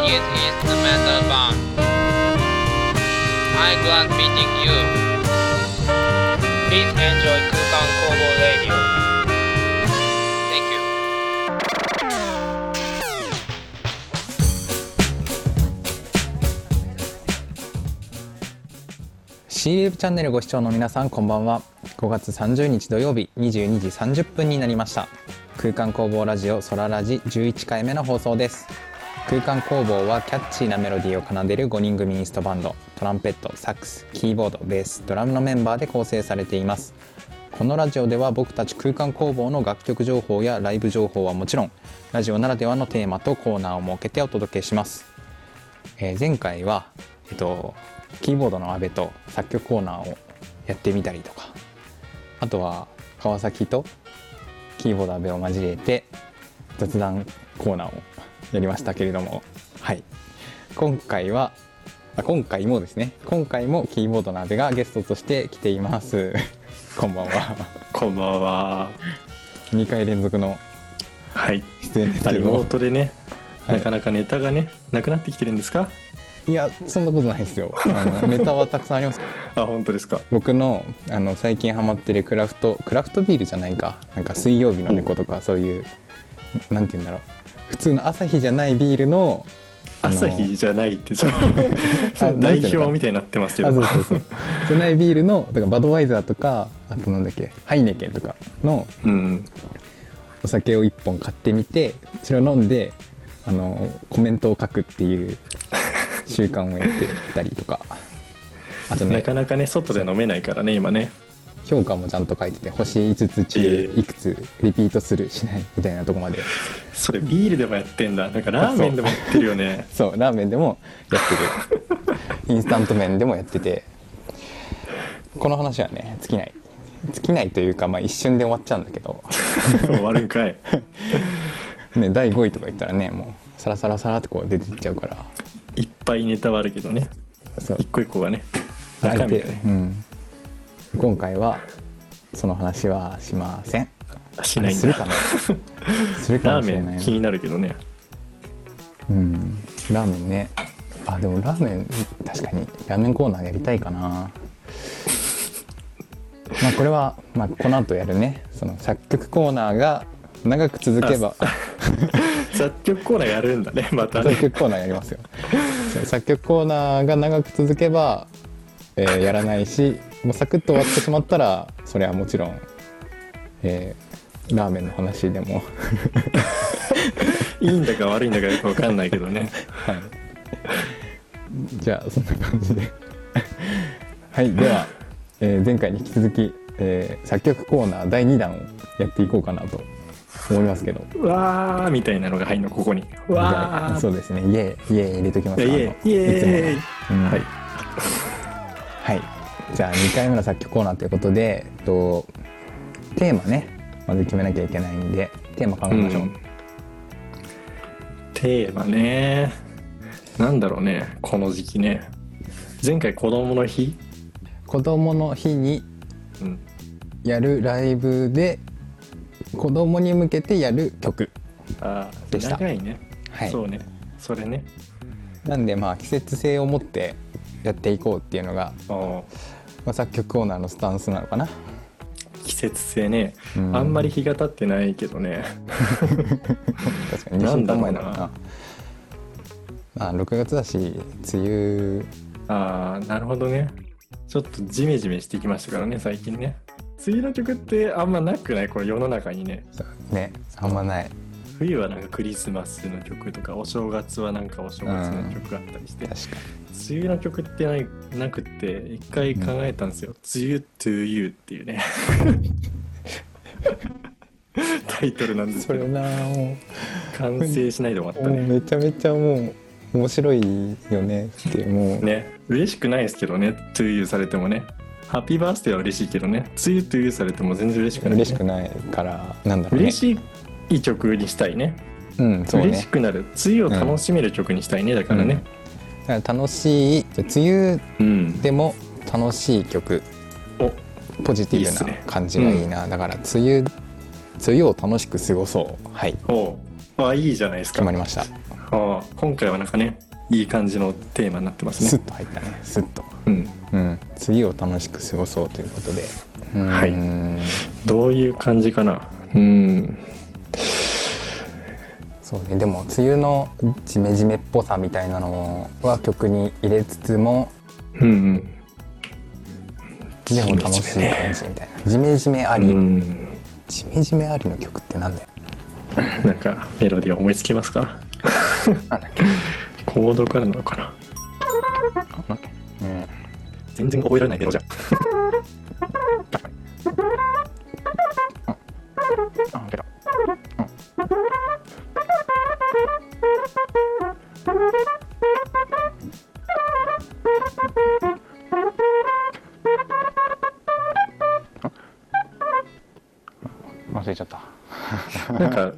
one is instrumental band. I'm glad meeting you. Please enjoy Kukan Kobo Radio. Thank you. シーレブチャンネルご視聴の皆さんこんばんは5月30日土曜日22時30分になりました空間工房ラジオソララジ11回目の放送です空間工房はキャッチーなメロディーを奏でる5人組インストバンド。トランペットサックスキーボードベースドラムのメンバーで構成されています。このラジオでは僕たち空間工房の楽曲情報やライブ情報はもちろんラジオならではのテーマとコーナーを設けてお届けします。えー前回は、えっと、キーボードの阿部と作曲コーナーをやってみたりとかあとは川崎とキーボード阿部を交えて雑談コーナーをやりましたけれども。はい。今回はあ今回もですね。今回もキーボードの阿部がゲストとして来ています。こんばんは。こんばんは。2回連続のはい。出演ですけリモどートでね、はい。なかなかネタがね、なくなってきてるんですか？いやそんなことないですよ。あの ネタはたくさんありますあ、本当ですか？僕のあの最近ハマってるクラフトクラフトビールじゃないか。なんか水曜日の猫とかそういうなんて言うんだろう普通の朝日じゃないビールの朝日じゃないって、そ のあ代表みたいになってますけあど。そうそうそうじゃないビールのだからバドワイザーとかあとなんだっけハイネケンとかのうん。お酒を1本買ってみてそれを飲んであのコメントを書くっていう習慣をやってたりとかあとなねかなかね、外で飲めないからね、今ね。評価もちゃんと書いてて星5つ中ええいくつリピートするしないみたいなとこまでそれビールでもやってんだ。なんかラーメンでもやってるよね。そうラーメンでもやってるインスタント麺でもやっててこの話はね尽きない尽きないというか、まあ、一瞬で終わっちゃうんだけど、終わるんかい。ね、第5位とか言ったらねもうサラサラサラってこう出てっちゃうからいっぱいネタはあるけどね。そう一個一個がね。中身がね。うん、今回はその話はしません。あしないんだ。するかなするかラーもしれないなメン気になるけどね。うん。ラーメンね。あでもラーメン確かに。ラーメンコーナーやりたいかな。まあこれは、まあ、この後やるね。その作曲コーナーが長く続けば。作曲コーナーやるんだね、また作ね。曲コーナーやりますよ。作曲コーナーが長く続けば、えーやらないしもうサクッと終わってしまったらそれはもちろん、えーラーメンの話でも。いいんだか悪いんだかよくわかんないけどね。はい。じゃあそんな感じで。はいでは、えー前回に引き続き、えー作曲コーナー第2弾をやっていこうかなと思いますけど。うわーみたいなのが入るのここに。うわー。そうですね。イエーイイエーイ入れときますいやイエーイイエーイ。はいはい。じゃあ2回目の作曲コーナーということで、えっと、テーマねまず決めなきゃいけないんでテーマ考えましょう、うん。テーマね。なんだろうねこの時期ね。前回子供の日、子供の日にうん、やるライブで子供に向けてやる曲でした。長いね、はい。そうね。それね。なんでまあ季節性を持ってやっていこうっていうのが、まあ、作曲コーナーのスタンスなのかな。季節性ね、うん。あんまり日が経ってないけどね。確かに2週間前だろうな。まあ6月だし梅雨。ああなるほどね。ちょっとジメジメしてきましたからね最近ね。梅雨の曲ってあんまなくない？この世の中にね。ねあんまない。冬はなんかクリスマスの曲とかお正月はなんかお正月の曲があったりして、確か梅雨の曲ってないなくって一回考えたんですよ「梅雨 to you」っていうね。タイトルなんでにそれすけど。なも完成しないで終わったね。めちゃめちゃもう面白いよね。ってもう、ね。嬉しくないですけどね「to you」されてもね。ハッピーバースデーは嬉しいけどね「梅雨 to you」されても全然嬉しくない、ね、嬉しくないからなんだろうね。嬉しい曲にしたいね。うんそうね。嬉しくなる。梅雨を楽しめる曲にしたいね、だからね。だから楽しい梅雨うん、でも楽しい曲。お。ポジティブな感じがいいな。だから梅雨梅雨を楽しく過ごそう。はい。お。うあいいじゃないですか。決まりました。ああ今回はなんかねいい感じのテーマになってますね。スッと入ったね。スッと。うん。うん。次を楽しく過ごそうということで。はい。どういう感じかな。うんそうね。でも梅雨のジメジメっぽさみたいなのは曲に入れつつもうんうん。でも楽しい感じみたいな。ジメジメあり、うん。ジメジメありの曲ってなんだよ。なんかメロディー思いつきますか？なんだっけ？コードからなのかな？うん。全然覚えられないメロじゃん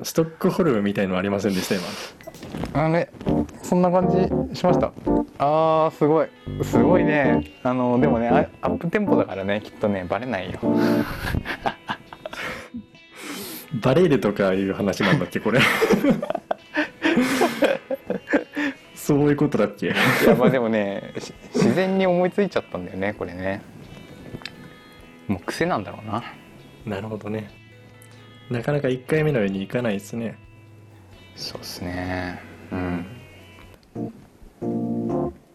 ストックホルムみたいのありませんでした今。あれそんな感じしました。あーすごい。すごいね。あのでもねあアップテンポだからねきっとねバレないよ。バレるとかいう話なんだっけこれ。そういうことだっけ。いやまあでもねし自然に思いついちゃったんだよねこれね。もう癖なんだろうな。なるほどねなかなか1回目のようにいかないですね。そうっすね。うん。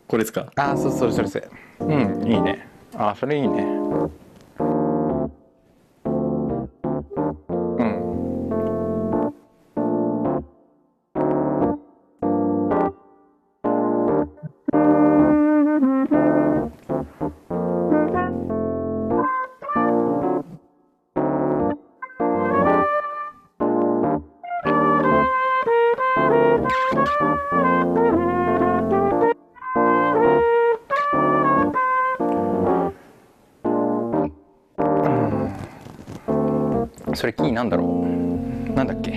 これですか？あーそうそれそれそれ。うんいいね。あーそれいいねそれキーなんだろう。なんだっけ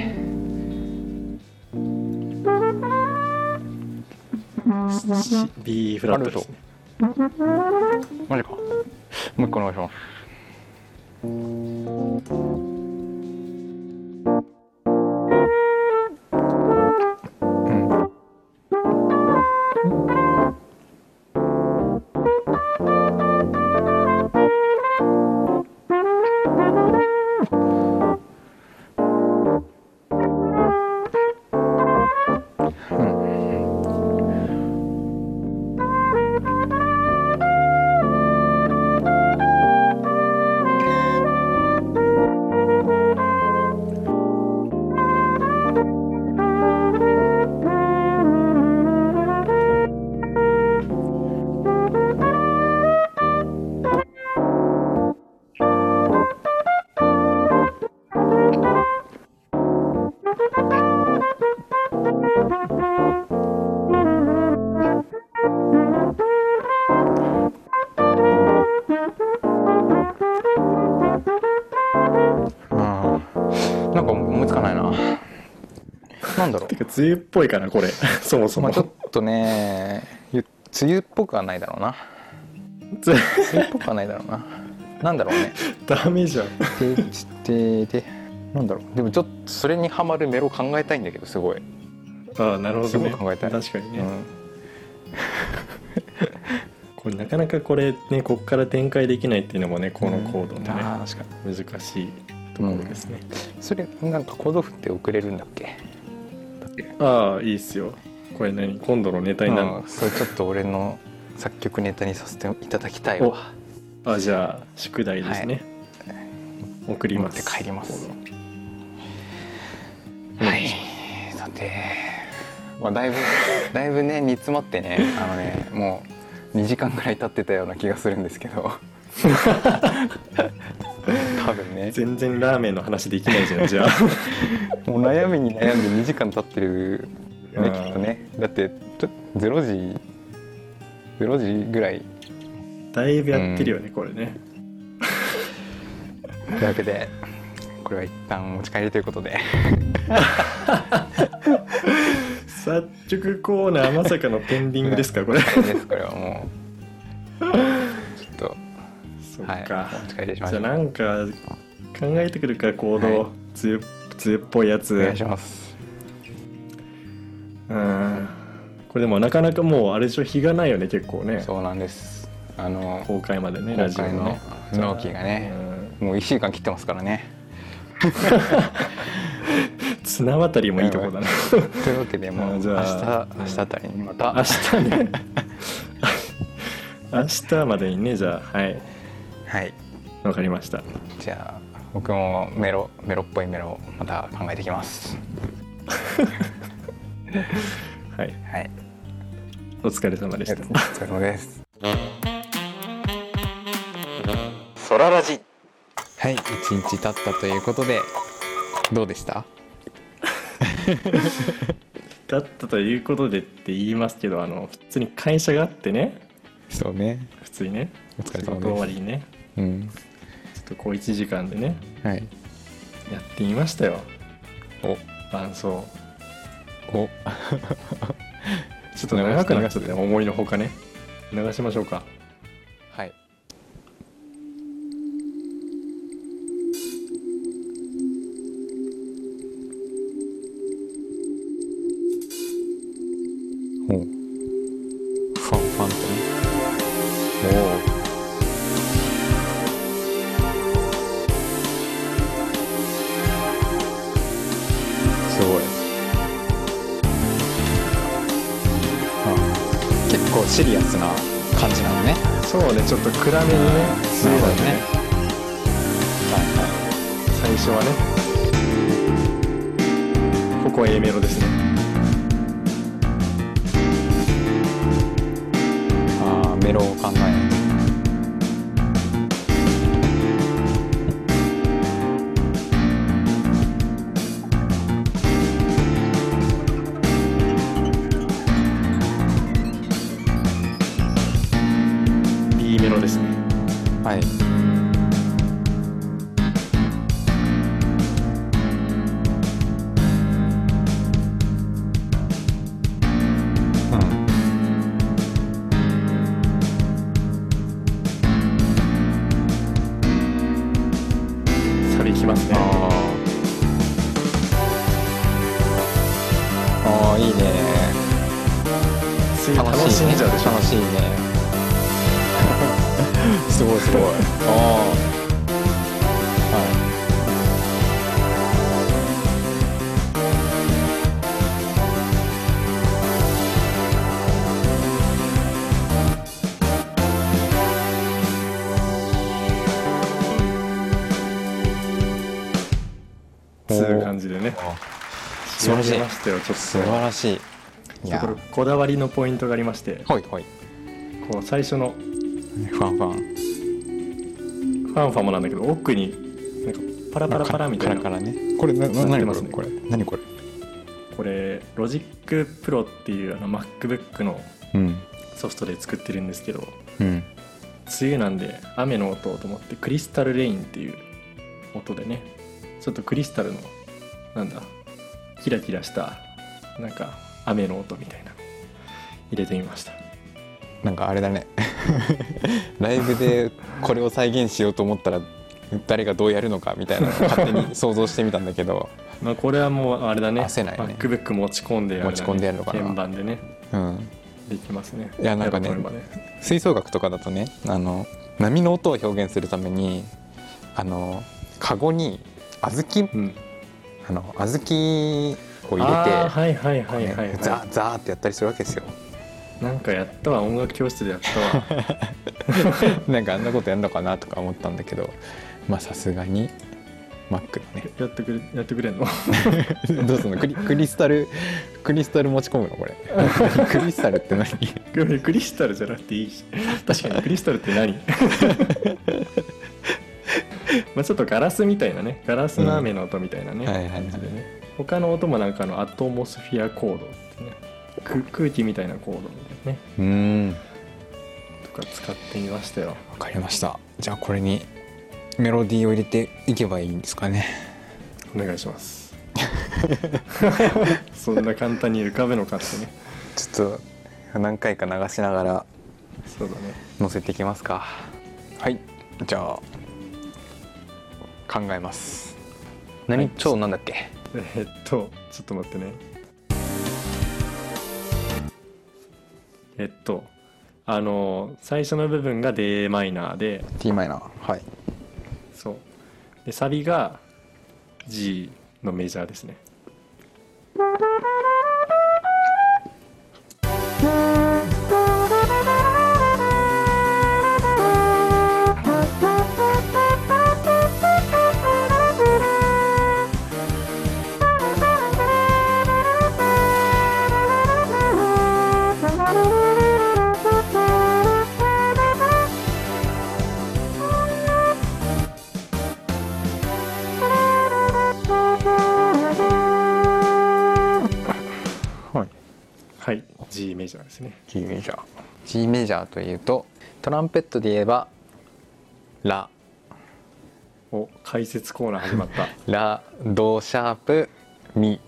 ？B フラットですね。マジか。もう一個お願いします梅雨っぽいかなこれ。そもそうも、まあちょっとねゆ梅雨っぽくはないだろうな。梅梅雨っぽくはないだろうな。なんだろうね。ダメじゃん。でちででなんだろう。でもちょっとそれにハマるメロ考えたいんだけどすごい、ああなるほどね。すごい考えたい。確かにね、うん、これなかなかこれねこっから展開できないっていうのもねこのコードのね、あー確かに。難しいところですね、それなんかコード振って送れるんだっけ？ああいいっすよ。これ何？今度のネタになるうんそれちょっと俺の作曲ネタにさせていただきたいわ。あじゃあ宿題ですね、送ります。持って帰ります。うんはい。さて、まあ、だいぶ だいぶね煮詰まってねあのねもう2時間ぐらい経ってたような気がするんですけど 多分ね。全然ラーメンの話できないじゃんじゃあ。もう悩みに悩んで2時間経ってるよねうん。きっとね。だってちょ0時0時ぐらい。だいぶやってるよね、これね。というわけでこれは一旦持ち帰りということで。作曲コーナーまさかのペンディングですかこれ。ですこれはもうそっはい。か、お持ち帰りしましじゃあなんか考えてくるかコード、はい。梅雨梅雨っぽいやつ。お願いします。うんこれでもなかなかもうあれでしょ。日がないよね結構ね。そうなんです。あの公開までね公ラジオ開の納期がね。もう1週間切ってますからね。う ん綱渡りもいいとこだな。というわけでもうあ。明日明日あたりにまた。明日ね。明日までにねじゃあはいはい。わかりました。じゃあ僕もメロメロっぽいメロをまた考えてきます。はい。はい。お疲れ様でした。お疲れ様です。ソララジ。はい。一日経ったということでどうでした？だったということでって言いますけどあの普通に会社があってね。そうね。普通にね。お疲れ仕事様です。終わりにねうん。ちょっとこう1時間でねはい。やってみましたよ。お。伴奏。お。ちょっと長くなっちゃって。思いのほかね。流しましょうか初はね。ここは A メロですね。ああメロを考え楽しんじゃうでしょ楽しいね。すごいすごい。ああはい。つう感じでね。仕上げましたよちょっと。素晴らしいいやこれこだわりのポイントがありましてほいほい。こう最初のファンファンファンファンもなんだけど奥になんかパラパラパラみたいな。カラカラね。これなな何これ？これ。何これ？これ Logic Pro っていうあの MacBook のうん。ソフトで作ってるんですけどうん。梅雨なんで雨の音をと思ってクリスタルレインっていう音でねちょっとクリスタルのなんだキラキラしたなんか雨の音みたいな。の入れてみました。なんかあれだね。ライブでこれを再現しようと思ったら誰がどうやるのかみたいなのを勝手に想像してみたんだけど。まあこれはもうあれだね。焦ないね。MacBook 持ち込んでやる、ね、持ち込んでやるのかな。鍵盤でね。うん。できますね。いやなんかねね。吹奏楽とかだとねあの波の音を表現するためにあのカゴに小豆うん。あの小豆を入あーれて、はいはいはいはい、はいねザーザーってやったりするわけですよ。なんかやったわ音楽教室でやったわ。なんかあんなことやるのかなとか思ったんだけどまあさすがに Mac だね。やってくれやってくれんの？どうすんの？クリクリスタルクリスタル持ち込むのこれ。クリスタルって何？クリスタルじゃなくていいし。確かにクリスタルって何？まあちょっとガラスみたいなね。ガラスの雨の音みたいなね、はいはいはい。感じでね他の音もなんかあのアトモスフィアコードってねく空気みたいなコードみたいなね。うーん。とか使ってみましたよ。わかりました。じゃあこれにメロディーを入れていけばいいんですかね。お願いします。そんな簡単に浮かぶのかってね。ちょっと何回か流しながらそうだね。載せていきますか。はい。じゃあ考えます。何、はい。超なんだっけ？えっとちょっと待ってね。えっとあの最初の部分が d マイナーで。D マイナーはい。そう。でサビが G のメジャーですねメジャー。G メジャーというとトランペットで言えばラお解説コーナー始まった。ラドシャープミ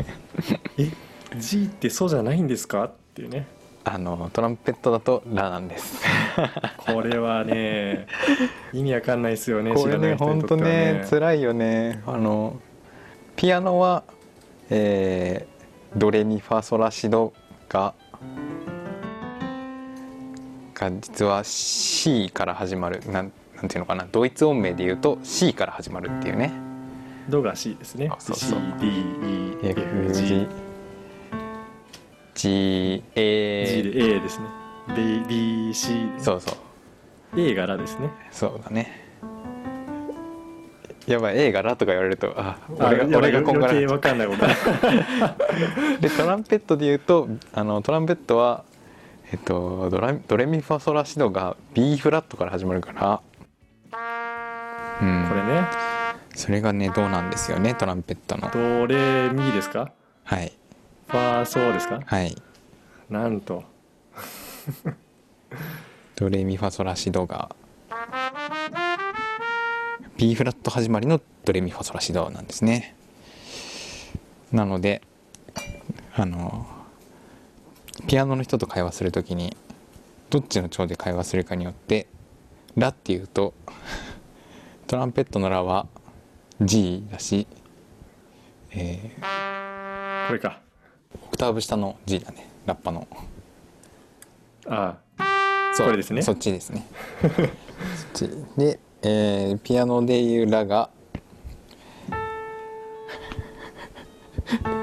え G ってそうじゃないんですか？っていうね。あのトランペットだとラなんです。これはね意味わかんないですよねこれね本当とってはね辛いよね。あのピアノはえードレミファソラシドがが実は C から始まるなんなんていうのかなドイツ音名で言うと C から始まるっていうね。ドが C ですね。あそうそう。CDEFG FG G G A で A ですね。BC そうそう。A がラですね。そうだね。やばい A がラとか言われるとああ俺が俺がこんがらかんないこと。でトランペットで言うとあのトランペットはえっとドラドレミファソラシドが B フラットから始まるからうん。これね。それがねどうなんですよねトランペットの。ドレミですか？はい。ファーソーですか？はい。なんと。ドレミファソラシドが。B フラット始まりのドレミファソラシドなんですね。なのであのピアノの人と会話するときにどっちの調で会話するかによって「ラ」っていうとトランペットの「ラ」は G だし、えーこれか。オクターブ下の G だねラッパの。あそうこれですね。そっちですね。そっち。で、えーピアノでいう「ラ」が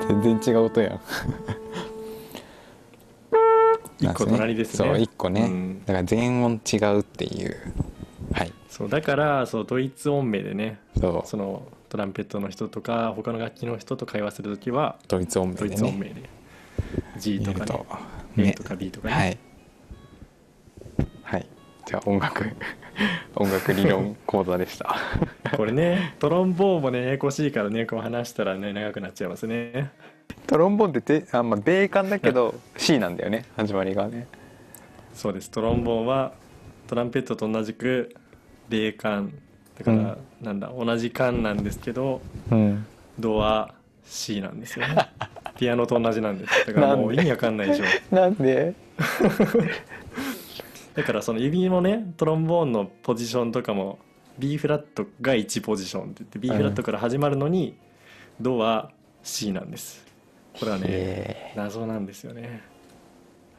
全然違う音やん一個隣ですね。そう一個ね、うん。だから全音違うっていう。はい。そうだからそうドイツ音名でねそう。そのトランペットの人とか他の楽器の人と会話するときはドイツ音ドイ名でね。ツ音名で。G とかねと。A とか B とかね。はいはいじゃあ音楽 音楽理論講座でした。これねトロンボーンもねややこしいからねこう話したらね長くなっちゃいますね。トロンボーンっててあ、まあ、米韓だけど C なんだよね始まりがね。そうです。トロンボーンはトランペットと同じく米管だから、なんだ同じ管なんですけどうん。ドは C なんですよね。ピアノと同じなんです。だからもう意味わかんないでしょ。なんで？だからその指のねトロンボーンのポジションとかも B フラットが1ポジションって言って B フラットから始まるのに、ドは C なんです。これはねへ謎なんですよね。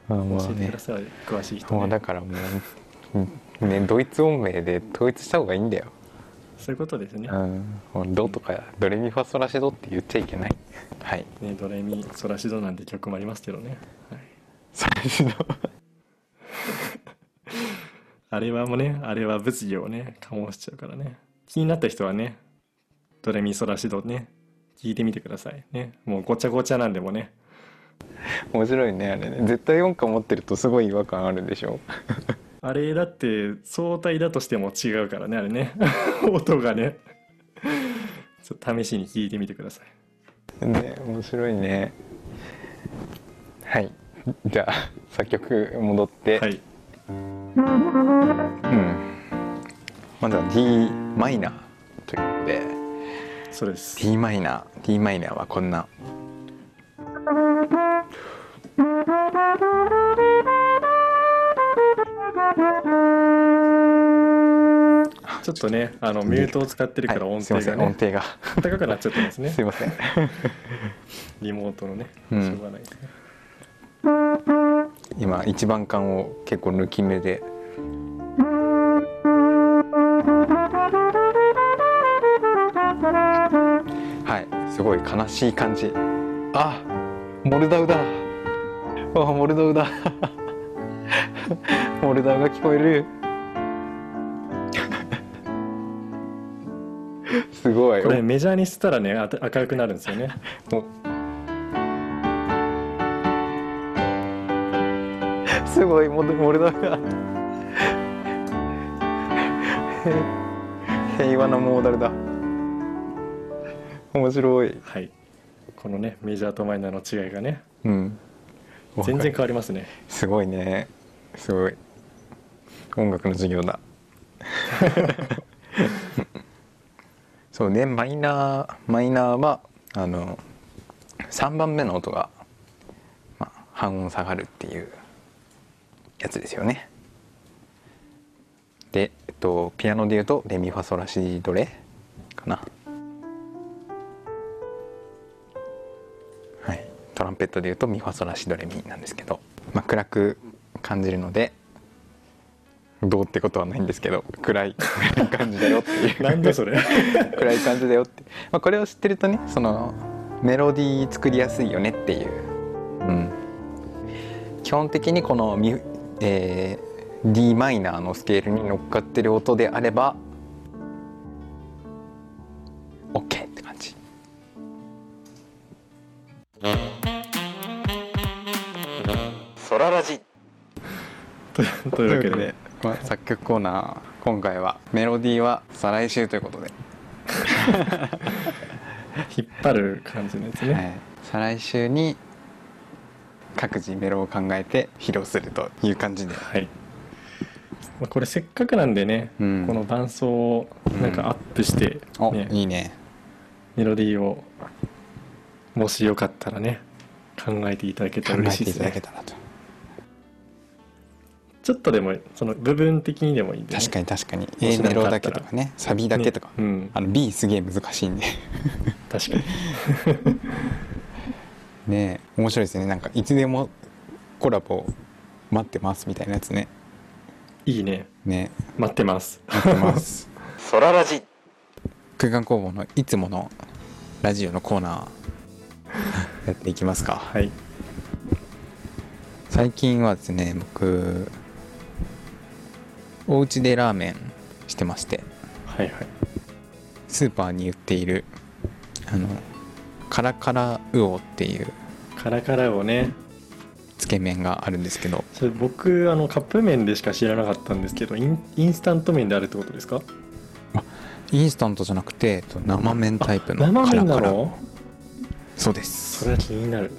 まあまあね。教えてください詳しい人、ね、もうだからもうねドイツ音名で統一した方がいいんだよ。そういうことですね,、うん。ドとかドレミファソラシドって言っちゃいけない。はい。ねドレミソラシドなんて曲もありますけどね、はい、ソラシドあれはもうねあれは物議をね醸しちゃうからね。気になった人はねドレミソラシドね聞いてみてください。ねもうごちゃごちゃなんでもね。面白いねあれね。絶対音感持ってるとすごい違和感あるでしょ。あれだって相対だとしても違うからねあれね。音がね。ちょっと試しに聞いてみてください。ね面白いね。はい。じゃあ作曲戻って、はいうん。まずは d マイナーということで。そうです。D マイナー。D マイナーはこんな。ちょっとねあのミュートを使ってるからはい。音すいません。音程が。ね程が高くなっちゃってますね。すいません。リモートのね。しうん。ょうがないですね。今一番感を結構抜き目ですごい悲しい感じ。あモルダウだ。あモルダウだ。モルダウが聞こえる。すごい。これメジャーにしたらねあた明るくなるんですよね。おすごいモルダウだへ平和なモーダルだ 面白い。はい。このねメジャーとマイナーの違いがね。うん。全然変わりますね。すごいね。すごい。音楽の授業だ。そうねマイナーマイナーはあの3番目の音が、まあ、半音下がるっていうやつですよね。で、えっと、ピアノで言うとレミファソラシドレかなトランペットで言うとミファソラシドレミなんですけど、まあ、暗く感じるのでどうってことはないんですけど暗い暗い感じだよっていう。なんだそれ。暗い感じだよって、まあ、これを知ってるとねそのメロディー作りやすいよねっていう、うん、基本的にこのミ、えー d マイナーのスケールに乗っかってる音であればと というわけでまあ、作曲コーナー今回はメロディーは再来週ということで、引っ張る感じのやつね、はい、再来週に各自メロを考えて披露するという感じで、はい。まあこれせっかくなんでね、うん。この伴奏をなんかアップして、おね。いいね。メロディーをもしよかったらね考えていただけた考ら嬉しいですね。たらとちょっとでもその部分的にでもいいんで、ね、確かに確かに。も A メロだけとかね。サビだけとか、ねうん。あの B すげえ難しいんで。確かに。ねえ面白いですね。なんかいつでもコラボ待ってますみたいなやつね。いいね。ね。待ってます。待ってます。ソララジ。空間工房のいつものラジオのコーナー。やっていきますか。はい。最近はですね僕お家でラーメンしてまして。はいはい。スーパーに売っているあのカラカラウオっていうカラカラをね。つけ麺があるんですけど。それ僕あのカップ麺でしか知らなかったんですけどインインスタント麺であるってことですか？インスタントじゃなくてえっと生麺タイプのカラカラ。のそうです。それは気になる。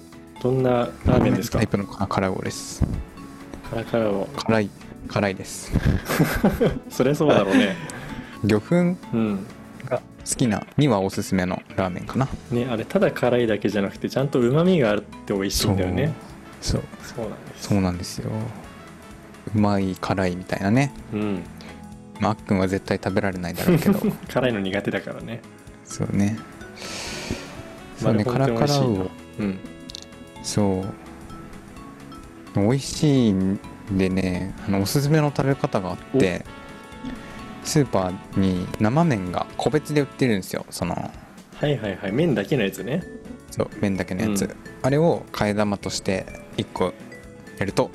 どんなラーメンですか？タイプのカラカラウオです。カラカラを辛い辛いです。そりゃそうだろうね。魚粉うん。が好きなにはおすすめのラーメンかな。ねあれただ辛いだけじゃなくてちゃんとうまみがあって美味しいんだよね。そう。そうなんです。そうなんですよ。うまい辛いみたいなね。うん。まああっくんは絶対食べられないだろうけど。辛いの苦手だからね。そうね。そうねまあカラを。うん。そう。美味しいんでねあのおすすめの食べ方があってスーパーに生麺が個別で売ってるんですよその。はいはいはい。麺だけのやつね。そう麺だけのやつ、うん。あれを替え玉として1個やると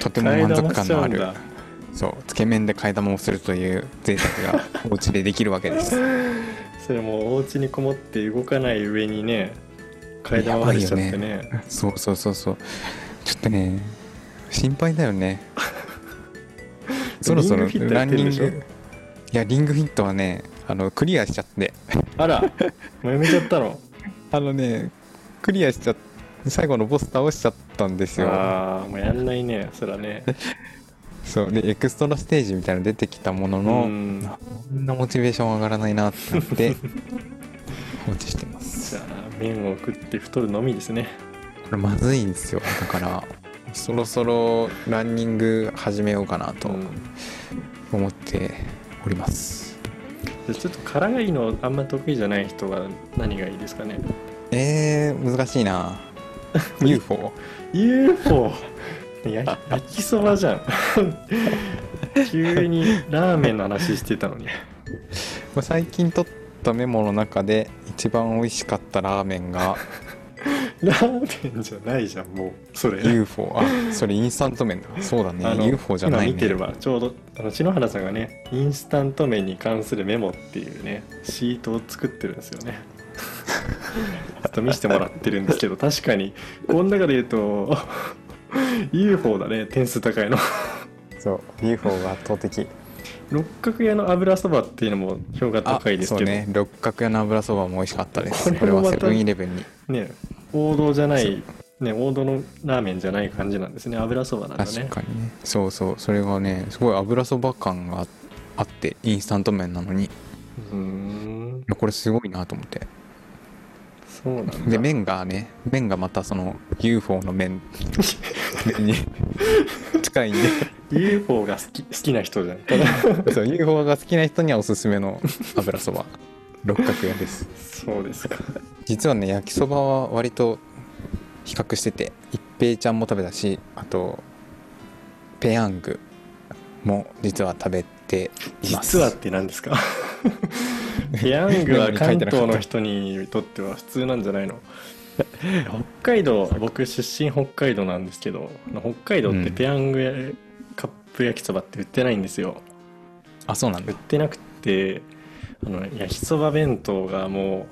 とても満足感のある。そうつけ麺で替え玉をするという贅沢が お家でできるわけです。それもうお家にこもって動かない上にね替え玉までしちゃってやばいね。そうそうそうそうちょっとね心配だよね。そろそろランニング？いやリングフィットはねあのクリアしちゃって。あら もうやめちゃったの？あのねクリアしちゃって最後のボス倒しちゃったんですよ。ああもうやんないねそらね。そうでエクストラステージみたいなの出てきたものの、うん。こんなモチベーション上がらないなってなって放置してます。じゃあ麺を食って太るのみですねこれまずいんですよだから。そろそろランニング始めようかなとうん思っております、ちょっと辛がいのあんま得意じゃない人は何がいいですかね？えー、難しいな。UFO UFO や焼きそばじゃん。急にラーメンの話してたのに。まあ最近撮ったメモの中で一番美味しかったラーメンがラーメンじゃないじゃんもうそれ。UFO あそれインスタント麺だ。そうだあねの UFO じゃないね。今見てればちょうどあの篠原さんがねインスタント麺に関するメモっていうねシートを作ってるんですよね。ちょっと見せてもらってるんですけど確かにこの中で言うと UFO だね点数高いの。そう UFO が圧倒的六角屋の油そばっていうのも評価高いですけど。そうね。六角屋の油そばも美味しかったです。これはセブンイレブンに。ね王道じゃないね王道のラーメンじゃない感じなんですね。油そばなんだね。確かにね。そうそう。それがねすごい油そば感があってインスタント麺なのに。うーん。これすごいなと思ってそうなんだ。で麺がね麺がまたその UFO の麺に 近いんで。UFO が好き好きな人じゃん。た だそう UFO が好きな人にはおすすめの油そば。六角屋です。そうですか。実はね焼きそばは割と比較してて一平ちゃんも食べたしあとペヤングも実は食べています。実はって何ですか？ペ ヤングは関東の人にとっては普通なんじゃないの？北海道僕出身北海道なんですけど北海道ってペヤングやカップ焼きそばって売ってないんですよ。あそうなんだ。売ってなくてあの焼きそば弁当がも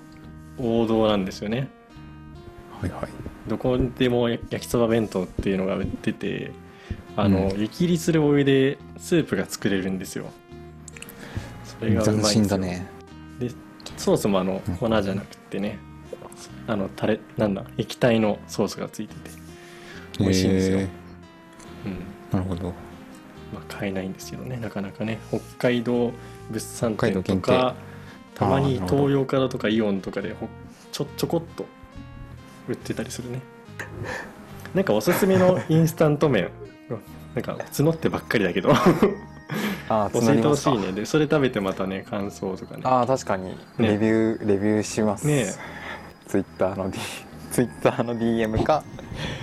う王道なんですよね。はいはい。どこでも焼きそば弁当っていうのが売っててあの、う湯切りするお湯でスープが作れるんですよ。それがうまいんだね。でソースもあのうん。粉じゃなくてね。あのタレなんだ液体のソースがついてて。美味しいんですよ、へうん。ーなるほど。まあ、買えないんですけどね。なかなかね。北海道物産展とかたまに東洋カドとかイオンとかでほちょちょこっと売ってたりするね。なんかおすすめのインスタント麺なんか募ってばっかりだけど。あ 教えてほしいね。でそれ食べてまたね感想とかね。ああ確かに。レビュー、レビューします。ね。ツイッターの D ツイッターの DM か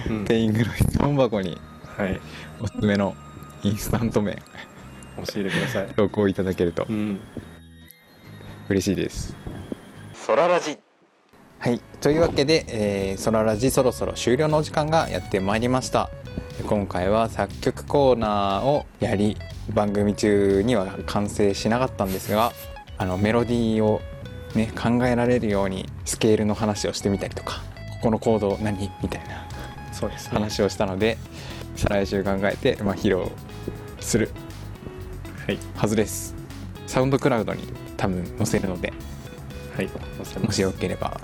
うん。ペイングの質問箱にはい。おすすめのインスタント麺教えてください。投稿いただけると。うん。嬉しいです。ソララジ。はい。というわけで、えーソララジそろそろ終了のお時間がやってまいりました今回は作曲コーナーをやり番組中には完成しなかったんですがあのメロディーをね考えられるようにスケールの話をしてみたりとかここのコード何？みたいなそうですね。話をしたので再来週考えて、まあ、披露するはい。はずです。サウンドクラウドに多分載せるのではい。もしよければ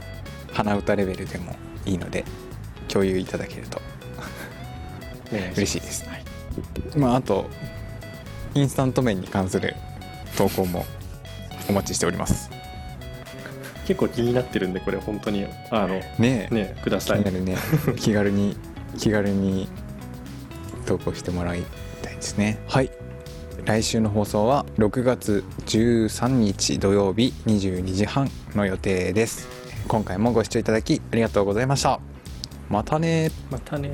鼻歌レベルでもいいので共有いただけると嬉しいです、まああとインスタント麺に関する投稿もお待ちしております。結構気になってるんでこれ本当に。あのねえ。ねください。気になるね。気軽に気軽に投稿してもらいたいですね。はい。来週の放送は6月13日土曜日22時半の予定です。今回もご視聴いただきありがとうございました。またねまたね